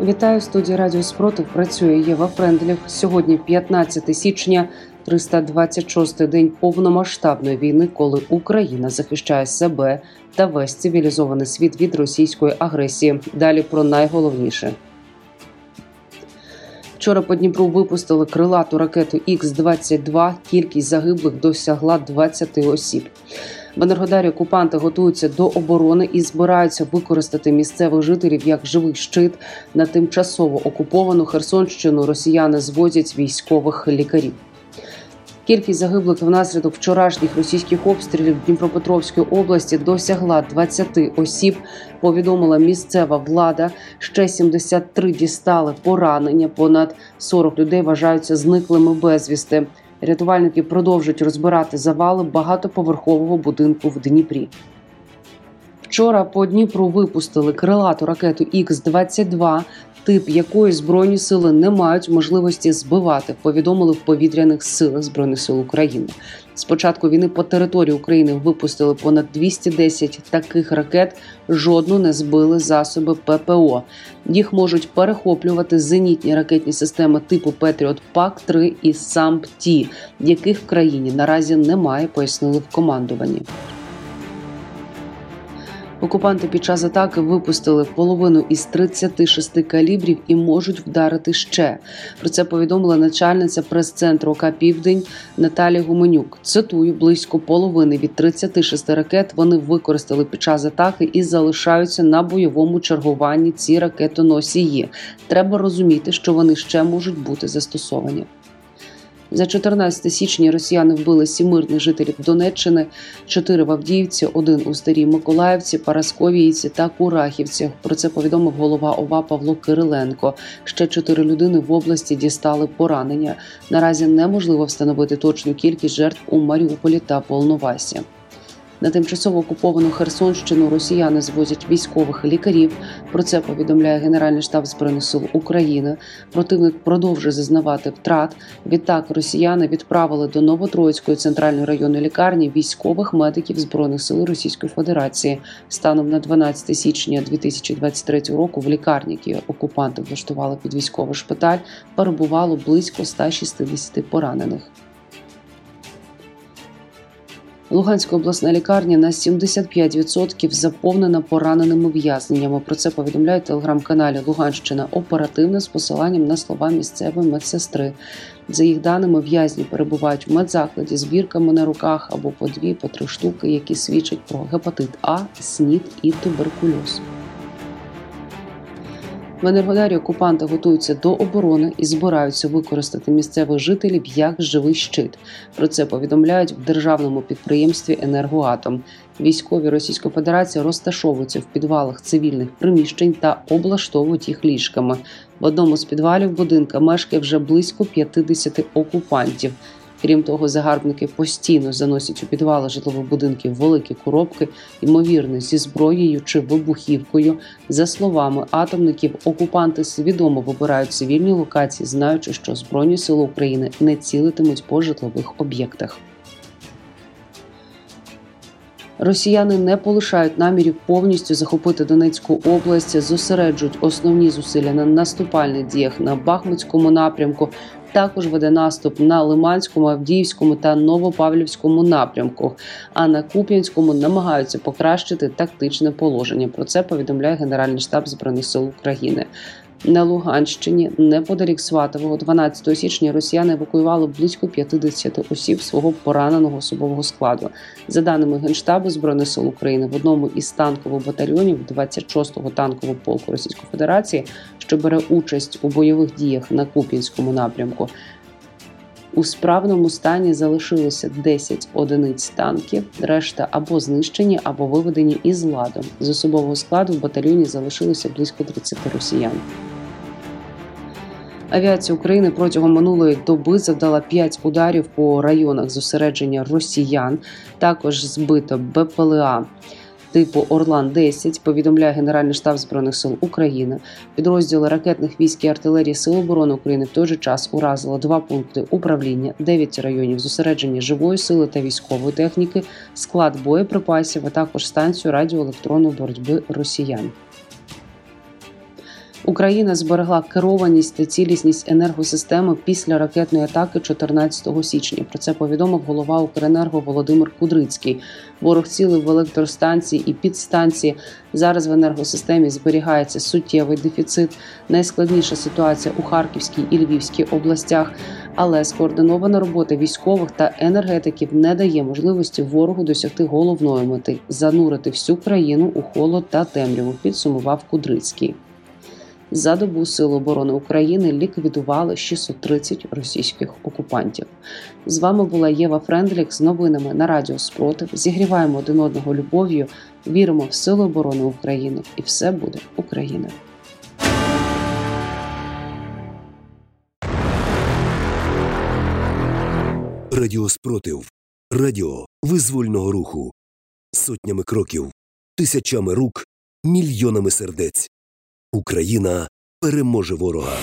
Вітаю студії Радіо Спротив. Працює Єва Френдліх. Сьогодні 15 січня, 326-й день повномасштабної війни, коли Україна захищає себе та весь цивілізований світ від російської агресії. Далі про найголовніше. Вчора по Дніпру випустили крилату ракету Х-22. Кількість загиблих досягла 20 осіб. В Енергодарі окупанти готуються до оборони і збираються використати місцевих жителів як живий щит на тимчасово окуповану Херсонщину. Росіяни звозять військових лікарів. Кількість загиблих внаслідок вчорашніх російських обстрілів Дніпропетровської області досягла 20 осіб. Повідомила місцева влада. Ще 73 дістали поранення. Понад 40 людей вважаються зниклими безвісти. Рятувальники продовжують розбирати завали багатоповерхового будинку в Дніпрі. Вчора по Дніпру випустили крилату ракету Х-22, тип якої збройні сили не мають можливості збивати. Повідомили в повітряних силах збройних сил України. З початку війни по території України випустили понад 210 таких ракет. Жодну не збили засоби ППО. Їх можуть перехоплювати зенітні ракетні системи типу Петріот Пак 3 і САМП-Ті, яких в країні наразі немає, пояснили в командуванні. Окупанти під час атаки випустили половину із 36 калібрів і можуть вдарити ще. Про це повідомила начальниця прес-центру ОК Південь Наталія Гуменюк. Цитую, близько половини від 36 ракет вони використали під час атаки і залишаються на бойовому чергуванні. Ці ракетоносії. Треба розуміти, що вони ще можуть бути застосовані. За 14 січня росіяни вбили сім мирних жителів Донеччини, чотири в Авдіївці, один у Старій Миколаївці, Парасковіїці та Курахівці. Про це повідомив голова ОВА Павло Кириленко. Ще чотири людини в області дістали поранення. Наразі неможливо встановити точну кількість жертв у Маріуполі та Волновасі. На тимчасово окуповану Херсонщину росіяни звозять військових лікарів. Про це повідомляє Генеральний штаб збройних сил України. Противник продовжує зазнавати втрат. Відтак росіяни відправили до Новотроїцької центральної районної лікарні військових медиків збройних сил Російської Федерації. Станом на 12 січня 2023 року в лікарні, які окупанти влаштували під військовий шпиталь, перебувало близько 160 поранених. Луганська обласна лікарня на 75% заповнена пораненими в'язненнями. Про це повідомляють телеграм-каналі Луганщина оперативно з посиланням на слова місцевої медсестри. За їх даними, в'язні перебувають в медзакладі з бірками на руках або по дві, по три штуки, які свідчать про гепатит А, СНІД і туберкульоз. В Енергодарі окупанти готуються до оборони і збираються використати місцевих жителів як живий щит. Про це повідомляють в державному підприємстві Енергоатом. Військові Російської Федерації розташовуються в підвалах цивільних приміщень та облаштовують їх ліжками. В одному з підвалів будинка мешкає вже близько 50 окупантів. Крім того, загарбники постійно заносять у підвали житлових будинків великі коробки, ймовірно, зі зброєю чи вибухівкою. За словами атомників, окупанти свідомо вибирають цивільні локації, знаючи, що Збройні сили України не цілитимуть по житлових об'єктах. Росіяни не полишають намірів повністю захопити Донецьку область, зосереджують основні зусилля на наступальних діях на Бахмутському напрямку. Також веде наступ на Лиманському, Авдіївському та Новопавлівському напрямку. А на Куп'янському намагаються покращити тактичне положення. Про це повідомляє Генеральний штаб збройних сил України. На Луганщині неподалік Сватового 12 січня росіяни евакуювали близько 50 осіб свого пораненого особового складу. За даними Генштабу збройних сил України, в одному із танкових батальйонів 26-го танкового полку Російської Федерації, що бере участь у бойових діях на Куп'янському напрямку. У справному стані залишилося 10 одиниць танків, решта або знищені, або виведені із ладу. З особового складу в батальйоні залишилося близько 30 росіян. Авіація України протягом минулої доби завдала 5 ударів по районах зосередження росіян. Також збито БПЛА. Типу Орлан 10 повідомляє Генеральний штаб збройних сил України. Підрозділи ракетних військ і артилерії Сил оборони України в той же час уразили два пункти управління, 9 районів зосередження живої сили та військової техніки, склад боєприпасів, а також станцію радіоелектронної боротьби росіян. Україна зберегла керованість та цілісність енергосистеми після ракетної атаки 14 січня. Про це повідомив голова Укренерго Володимир Кудрицький. Ворог цілив в електростанції і підстанції. Зараз в енергосистемі зберігається суттєвий дефіцит. Найскладніша ситуація у Харківській і Львівській областях. Але скоординована робота військових та енергетиків не дає можливості ворогу досягти головної мети занурити всю країну у холод та темряву. Підсумував Кудрицький. За добу Сили оборони України ліквідували 630 російських окупантів. З вами була Єва Френдлік з новинами на Радіо Спротив. Зігріваємо один одного любов'ю, віримо в Сили оборони України, і все буде Україна. Радіо Спротив. Радіо визвольного руху. Сотнями кроків, тисячами рук, мільйонами сердець. Україна переможе ворога.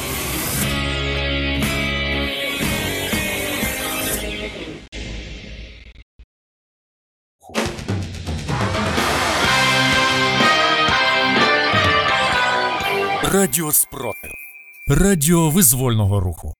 Радіо Спротив. Радіо визвольного руху.